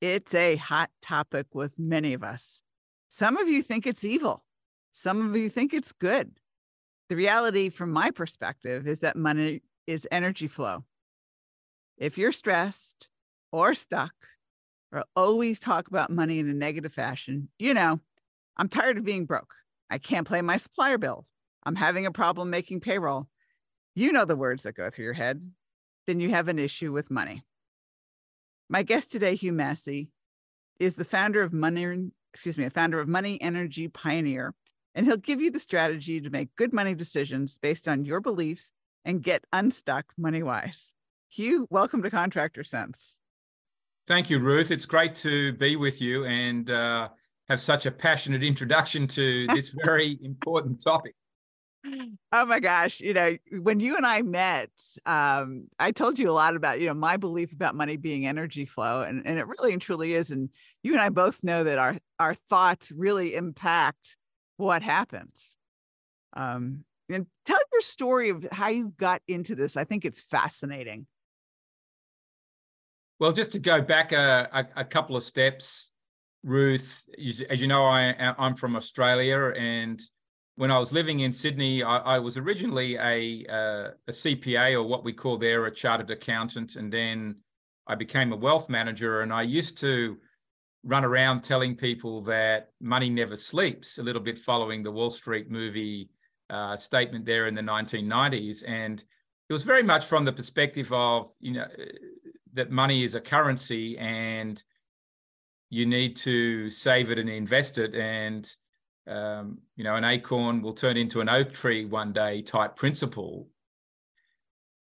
It's a hot topic with many of us. Some of you think it's evil, some of you think it's good. The reality, from my perspective, is that money is energy flow. If you're stressed or stuck or always talk about money in a negative fashion, you know, I'm tired of being broke. I can't pay my supplier bill. I'm having a problem making payroll. You know the words that go through your head. Then you have an issue with money. My guest today, Hugh Massie, is the founder of Money, excuse me, a founder of Money Energy Pioneer, and he'll give you the strategy to make good money decisions based on your beliefs and get unstuck money wise. Hugh, welcome to Contractor Cents. Thank you, Ruth. It's great to be with you and uh, have such a passionate introduction to this very important topic oh my gosh you know when you and i met um, i told you a lot about you know my belief about money being energy flow and, and it really and truly is and you and i both know that our our thoughts really impact what happens. Um, and tell your story of how you got into this i think it's fascinating. Well just to go back a, a, a couple of steps ruth as you know i i'm from australia and when I was living in Sydney, I, I was originally a, uh, a CPA or what we call there a chartered accountant, and then I became a wealth manager. And I used to run around telling people that money never sleeps, a little bit following the Wall Street movie uh, statement there in the 1990s. And it was very much from the perspective of you know that money is a currency and you need to save it and invest it and um, you know, an acorn will turn into an oak tree one day type principle.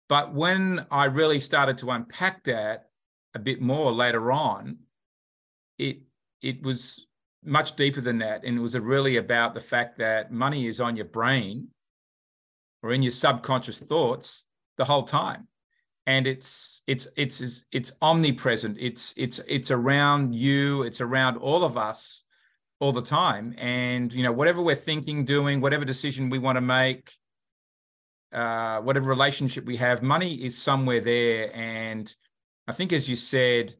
But when I really started to unpack that a bit more later on, it it was much deeper than that, and it was really about the fact that money is on your brain or in your subconscious thoughts the whole time, and it's it's it's it's omnipresent. It's it's it's around you. It's around all of us all the time. And, you know, whatever we're thinking, doing, whatever decision we want to make, uh, whatever relationship we have, money is somewhere there. And I think, as you said,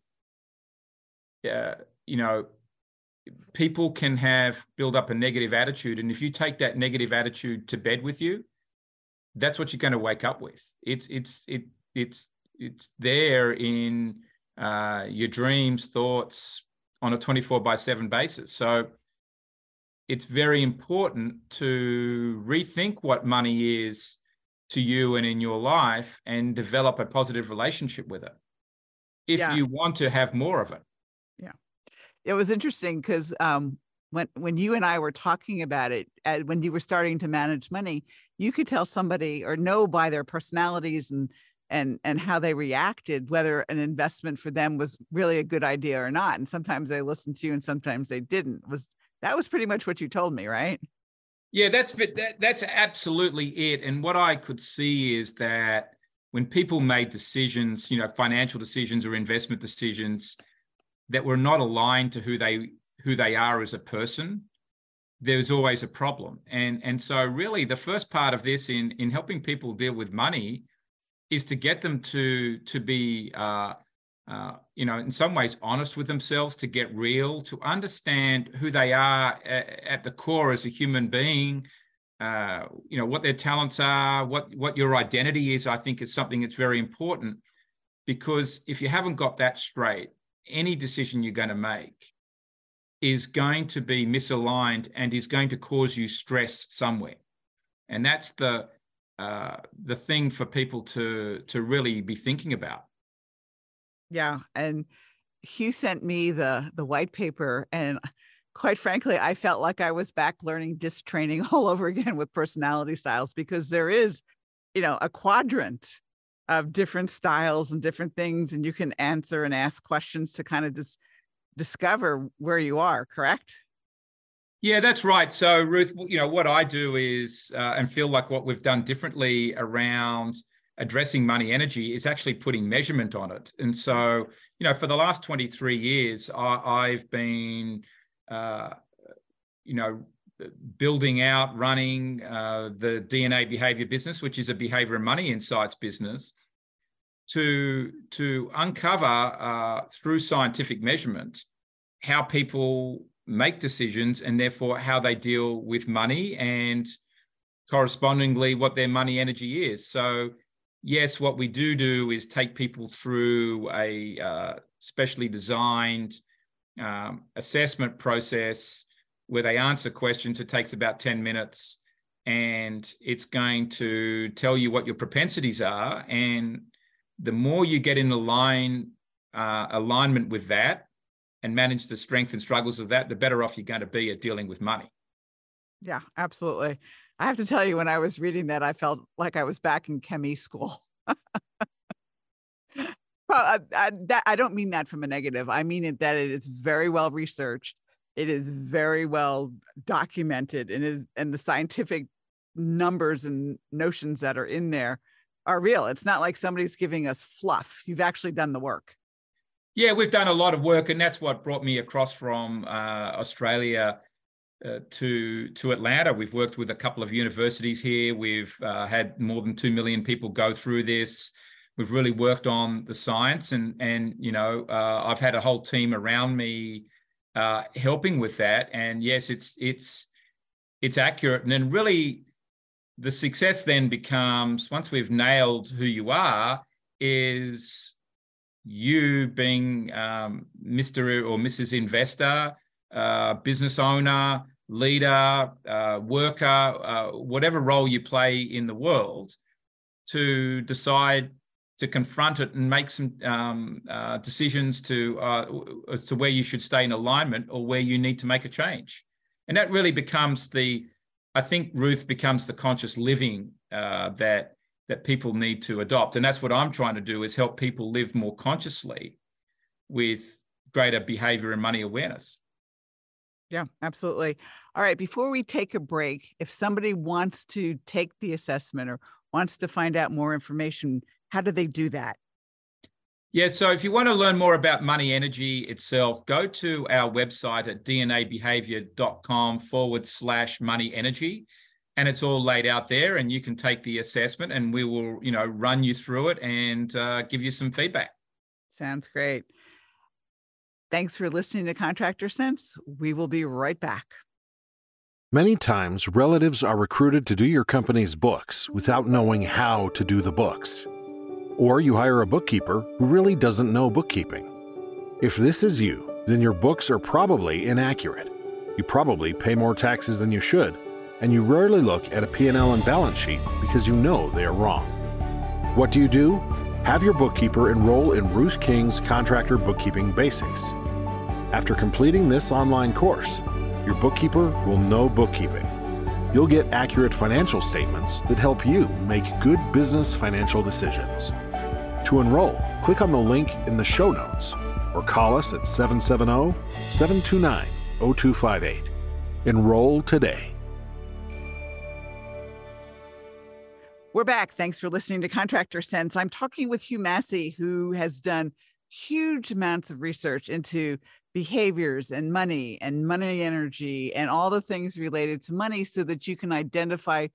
uh, you know, people can have build up a negative attitude. And if you take that negative attitude to bed with you, that's what you're going to wake up with. It's, it's, it, it's, it's there in uh, your dreams, thoughts, on a 24 by 7 basis. So it's very important to rethink what money is to you and in your life and develop a positive relationship with it if yeah. you want to have more of it. Yeah. It was interesting because um, when when you and I were talking about it, uh, when you were starting to manage money, you could tell somebody or know by their personalities and and and how they reacted whether an investment for them was really a good idea or not and sometimes they listened to you and sometimes they didn't was that was pretty much what you told me right? Yeah that's that, that's absolutely it and what i could see is that when people made decisions you know financial decisions or investment decisions that were not aligned to who they who they are as a person there's always a problem and and so really the first part of this in in helping people deal with money is to get them to to be uh, uh, you know in some ways honest with themselves to get real to understand who they are at, at the core as a human being. Uh, you know what their talents are what what your identity is i think is something that's very important. Because if you haven't got that straight any decision you're going to make is going to be misaligned and is going to cause you stress somewhere. And that's the uh, the thing for people to to really be thinking about. Yeah, and Hugh sent me the the white paper, and quite frankly, I felt like I was back learning disc training all over again with personality styles because there is, you know, a quadrant of different styles and different things, and you can answer and ask questions to kind of just discover where you are. Correct? Yeah, that's right. So, Ruth, you know, what I do is, uh, and feel like what we've done differently around addressing money energy is actually putting measurement on it. And so, you know, for the last 23 years, I, have been, uh, you know, building out, running uh, the DNA behavior business, which is a behavior and money insights business, to to uncover uh, through scientific measurement how people make decisions and therefore how they deal with money and correspondingly what their money energy is. So yes, what we do do is take people through a uh, specially designed um, assessment process where they answer questions. It takes about 10 minutes and it's going to tell you what your propensities are. And the more you get in line, uh, alignment with that and manage the strength and struggles of that, the better off you're going to be at dealing with money. Yeah, absolutely. I have to tell you, when I was reading that, I felt like I was back in chemie school. I, I, that, I don't mean that from a negative. I mean it that it is very well researched. It is very well documented, and is and the scientific numbers and notions that are in there are real. It's not like somebody's giving us fluff. You've actually done the work. Yeah, we've done a lot of work, and that's what brought me across from uh, Australia uh, to to Atlanta. We've worked with a couple of universities here. We've uh, had more than two million people go through this. We've really worked on the science, and and you know uh, I've had a whole team around me uh, helping with that. And yes, it's it's it's accurate, and then really the success then becomes once we've nailed who you are is you being um, Mr. or Mrs. Investor, uh, business owner, leader, uh, worker, uh, whatever role you play in the world, to decide to confront it and make some um, uh, decisions to uh, as to where you should stay in alignment or where you need to make a change. And that really becomes the, I think Ruth becomes the conscious living uh, that that people need to adopt. And that's what I'm trying to do is help people live more consciously with greater behavior and money awareness. Yeah, absolutely. All right. Before we take a break, if somebody wants to take the assessment or wants to find out more information, how do they do that? Yeah, so if you want to learn more about money energy itself, go to our website at dnabehavior.com forward slash money energy and it's all laid out there and you can take the assessment and we will you know run you through it and uh, give you some feedback. Sounds great. Thanks for listening to contractor cents. We will be right back. Many times relatives are recruited to do your company's books without knowing how to do the books. Or you hire a bookkeeper who really doesn't know bookkeeping. If this is you then your books are probably inaccurate. You probably pay more taxes than you should and you rarely look at a P&L and balance sheet because you know they are wrong. What do you do? Have your bookkeeper enroll in Ruth King's Contractor Bookkeeping Basics. After completing this online course, your bookkeeper will know bookkeeping. You'll get accurate financial statements that help you make good business financial decisions. To enroll, click on the link in the show notes or call us at 770 729 0258. Enroll today. We're back. Thanks for listening to Contractor Cents. I'm talking with Hugh Massie, who has done huge amounts of research into behaviors and money and money energy and all the things related to money so that you can identify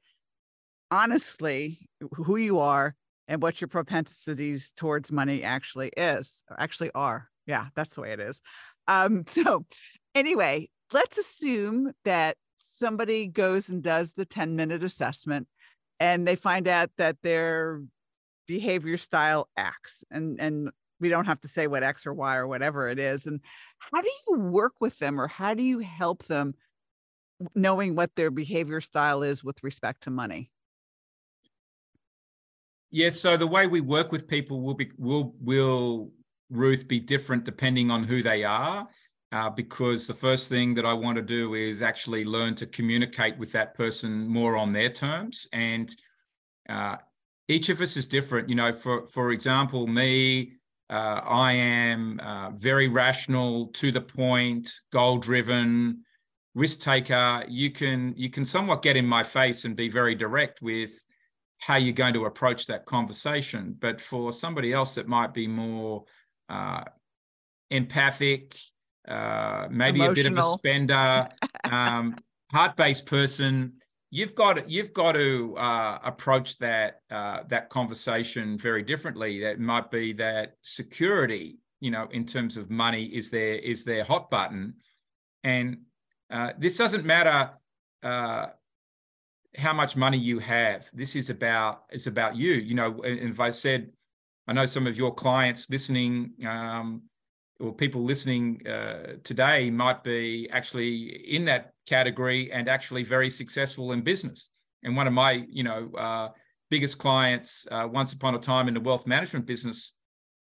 honestly who you are and what your propensities towards money actually is actually are. Yeah, that's the way it is. Um, so anyway, let's assume that somebody goes and does the 10 minute assessment and they find out that their behavior style X and and we don't have to say what X or Y or whatever it is. And how do you work with them or how do you help them knowing what their behavior style is with respect to money? Yeah, so the way we work with people will be will will Ruth be different depending on who they are uh, because the first thing that I want to do is actually learn to communicate with that person more on their terms. And uh, each of us is different. You know, for for example, me, uh, I am uh, very rational, to the point, goal driven, risk taker, you can you can somewhat get in my face and be very direct with how you're going to approach that conversation. But for somebody else that might be more uh, empathic, uh, maybe Emotional. a bit of a spender, um, heart-based person, you've got to, you've got to uh, approach that uh, that conversation very differently. That might be that security, you know, in terms of money, is their is their hot button, and uh, this doesn't matter uh, how much money you have. This is about it's about you. You know, and if I said, I know some of your clients listening. Um, or people listening uh, today might be actually in that category and actually very successful in business. And one of my, you know, uh, biggest clients uh, once upon a time in the wealth management business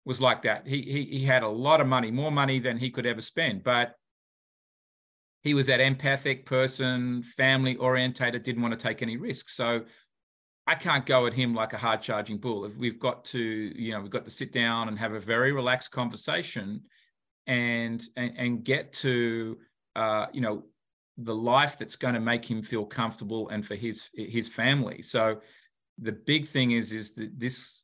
was like that. He, he he had a lot of money, more money than he could ever spend, but he was that empathic person, family orientated, didn't want to take any risks. So I can't go at him like a hard charging bull. We've got to, you know, we've got to sit down and have a very relaxed conversation and and, and get to uh, you know the life that's going to make him feel comfortable and for his his family. So the big thing is is that this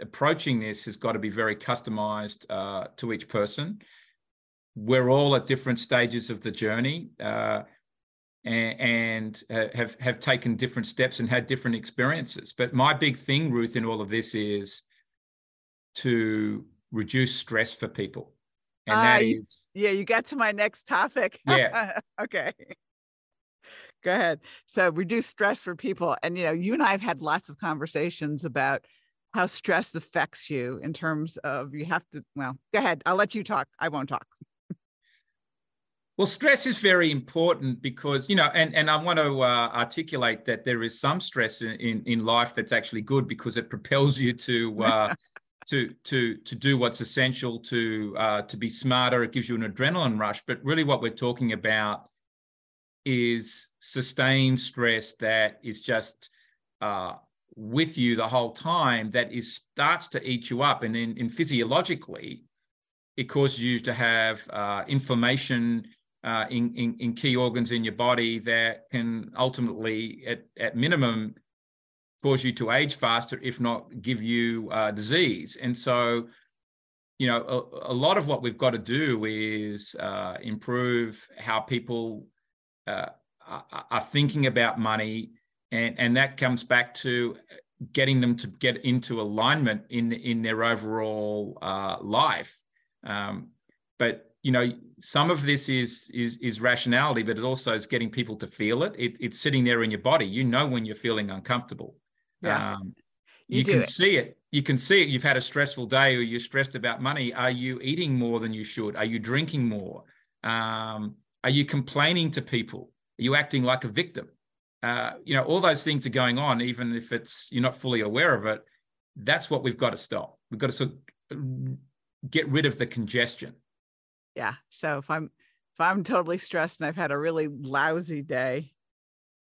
approaching this has got to be very customized uh, to each person. We're all at different stages of the journey uh, and, and uh, have have taken different steps and had different experiences. But my big thing ruth in all of this is to reduce stress for people and that uh, is yeah you got to my next topic. Yeah. Okay. Go ahead. So reduce stress for people and you know you and i have had lots of conversations about how stress affects you in terms of you have to well go ahead. I'll let you talk. I won't talk. Well stress is very important because you know and, and i want to uh, articulate that there is some stress in, in, in life that's actually good because it propels you to uh, to to to do what's essential to uh, to be smarter. It gives you an adrenaline rush. But really, what we're talking about is sustained stress that is just uh, with you the whole time. That is starts to eat you up, and then in physiologically, it causes you to have uh, inflammation. Uh, in, in, in key organs in your body that can ultimately, at, at minimum, cause you to age faster, if not give you uh, disease. And so, you know, a, a, lot of what we've got to do is uh, improve how people uh, are, thinking about money, and and that comes back to getting them to get into alignment in in their overall uh, life. Um, but you know, some of this is is is rationality, but it also is getting people to feel it. it. It's sitting there in your body. You know when you're feeling uncomfortable. Yeah. Um, you, you can it. see it. You can see it. You've had a stressful day or you're stressed about money. Are you eating more than you should? Are you drinking more? Um, are you complaining to people? Are you acting like a victim? Uh, you know, all those things are going on, even if it's you're not fully aware of it. That's what we've got to stop. We've got to sort of get rid of the congestion. Yeah. So if I'm if I'm totally stressed and I've had a really lousy day,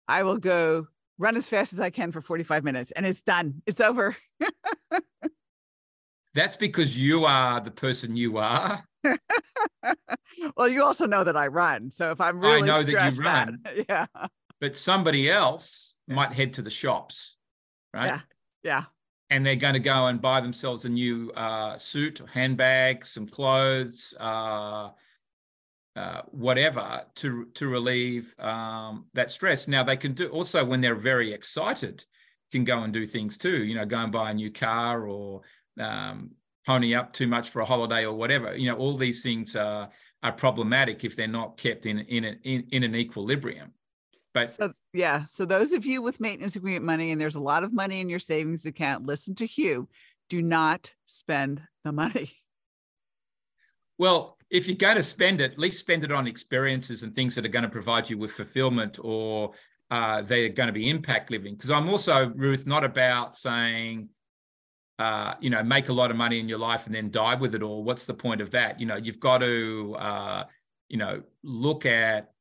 I will go run as fast as I can for 45 minutes and it's done. It's over. That's because you are the person you are. well, you also know that I run. So if I'm really I know that you run. That, yeah. But somebody else might head to the shops, right? Yeah. Yeah. And they're going to go and buy themselves a new uh, suit, handbag, some clothes, uh, uh, whatever to to relieve um, that stress. Now they can do also when they're very excited, can go and do things too. You know, go and buy a new car or um, pony up too much for a holiday or whatever. You know, all these things are are problematic if they're not kept in in a, in, in an equilibrium. But so, yeah, so those of you with maintenance agreement money, and there's a lot of money in your savings account, listen to Hugh. Do not spend the money. Well, if you're going to spend it, at least spend it on experiences and things that are going to provide you with fulfillment or uh, they're going to be impact living. Because I'm also, Ruth, not about saying, uh, you know, make a lot of money in your life and then die with it all. What's the point of that? You know, you've got to, uh, you know, look at,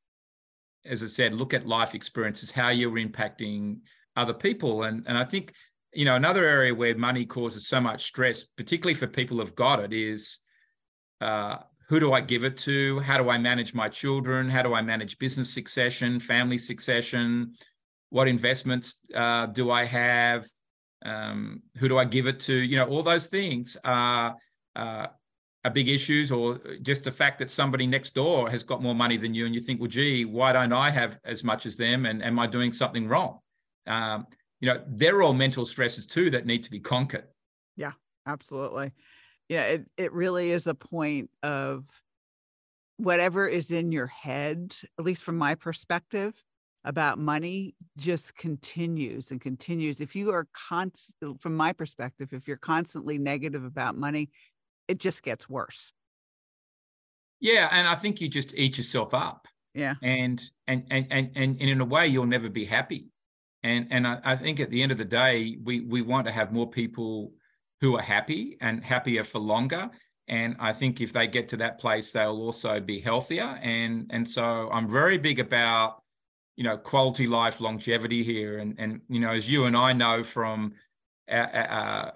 as I said, look at life experiences, how you're impacting other people. And, and I think, you know, another area where money causes so much stress, particularly for people who've got it, is uh, who do I give it to? How do I manage my children? How do I manage business succession, family succession? What investments uh, do I have? Um, who do I give it to? You know, all those things are, uh, are big issues, or just the fact that somebody next door has got more money than you, and you think, well, gee, why don't I have as much as them? And am I doing something wrong? Um, you know, they're all mental stresses too that need to be conquered. Yeah, absolutely. Yeah, it it really is a point of whatever is in your head, at least from my perspective, about money just continues and continues. If you are constant, from my perspective, if you're constantly negative about money, it just gets worse. Yeah, and I think you just eat yourself up. Yeah. And and and and and, and in a way, you'll never be happy. And and I, I think at the end of the day, we we want to have more people who are happy and happier for longer. And I think if they get to that place, they'll also be healthier. And and so I'm very big about you know quality life longevity here and and you know as you and i know from uh, uh,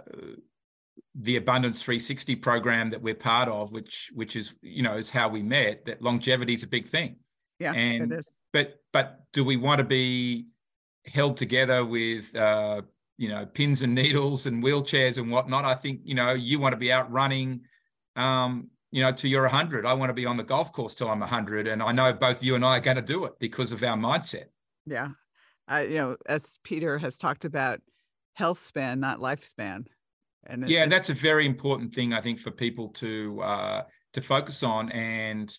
the abundance 360 program that we're part of which which is you know is how we met that longevity is a big thing yeah and it is. but but do we want to be held together with uh you know pins and needles and wheelchairs and whatnot i think you know you want to be out running um you know, to you're 100. I want to be on the golf course till I'm 100. And I know both you and I are going to do it because of our mindset. Yeah. Uh, you know, as Peter has talked about, health span, not lifespan. And yeah, that's a very important thing, I think, for people to uh, to focus on. And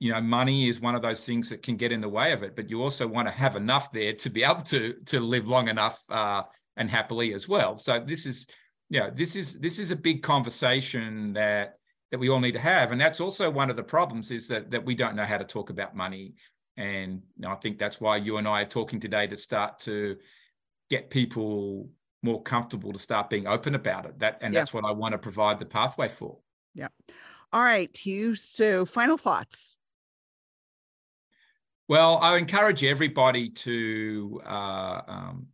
you know, money is one of those things that can get in the way of it. But you also want to have enough there to be able to to live long enough uh, and happily as well. So this is, you know, this is this is a big conversation that that we all need to have. And that's also one of the problems is that that we don't know how to talk about money. And you know, I think that's why you and I are talking today to start to get people more comfortable to start being open about it. That and yeah. that's what I want to provide the pathway for. Yeah. All right, Hugh. So final thoughts. Well, I encourage everybody to uh, um,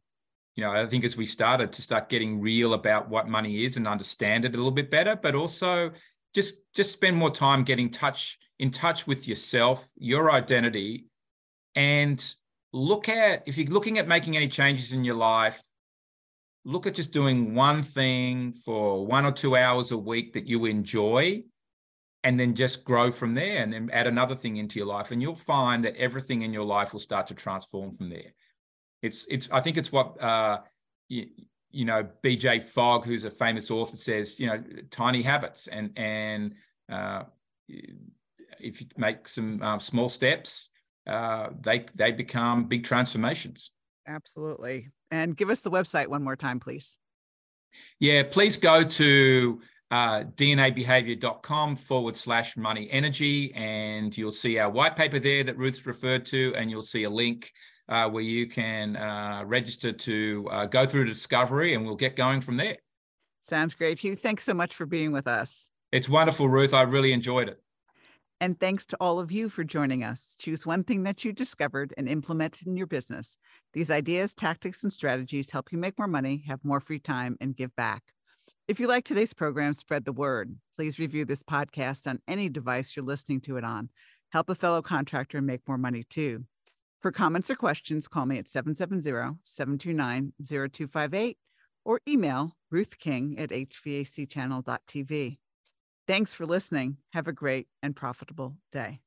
you know, I think as we started to start getting real about what money is and understand it a little bit better, but also just just spend more time getting touch in touch with yourself, your identity, and look at if you're looking at making any changes in your life, look at just doing one thing for one or two hours a week that you enjoy and then just grow from there and then add another thing into your life and you'll find that everything in your life will start to transform from there it's it's i think it's what uh you, you know, BJ Fogg, who's a famous author, says, you know, tiny habits, and and uh, if you make some uh, small steps, uh, they they become big transformations. Absolutely. And give us the website one more time, please. Yeah, please go to uh, dnabehavior.com forward slash money energy, and you'll see our white paper there that Ruth's referred to, and you'll see a link uh, where you can uh, register to uh, go through discovery and we'll get going from there. Sounds great. Hugh, thanks so much for being with us. It's wonderful, Ruth. I really enjoyed it. And thanks to all of you for joining us. Choose one thing that you discovered and implement it in your business. These ideas, tactics, and strategies help you make more money, have more free time, and give back. If you like today's program, spread the word. Please review this podcast on any device you're listening to it on. Help a fellow contractor make more money too. For comments or questions, call me at 770 729 0258 or email ruthking at hvacchannel.tv. Thanks for listening. Have a great and profitable day.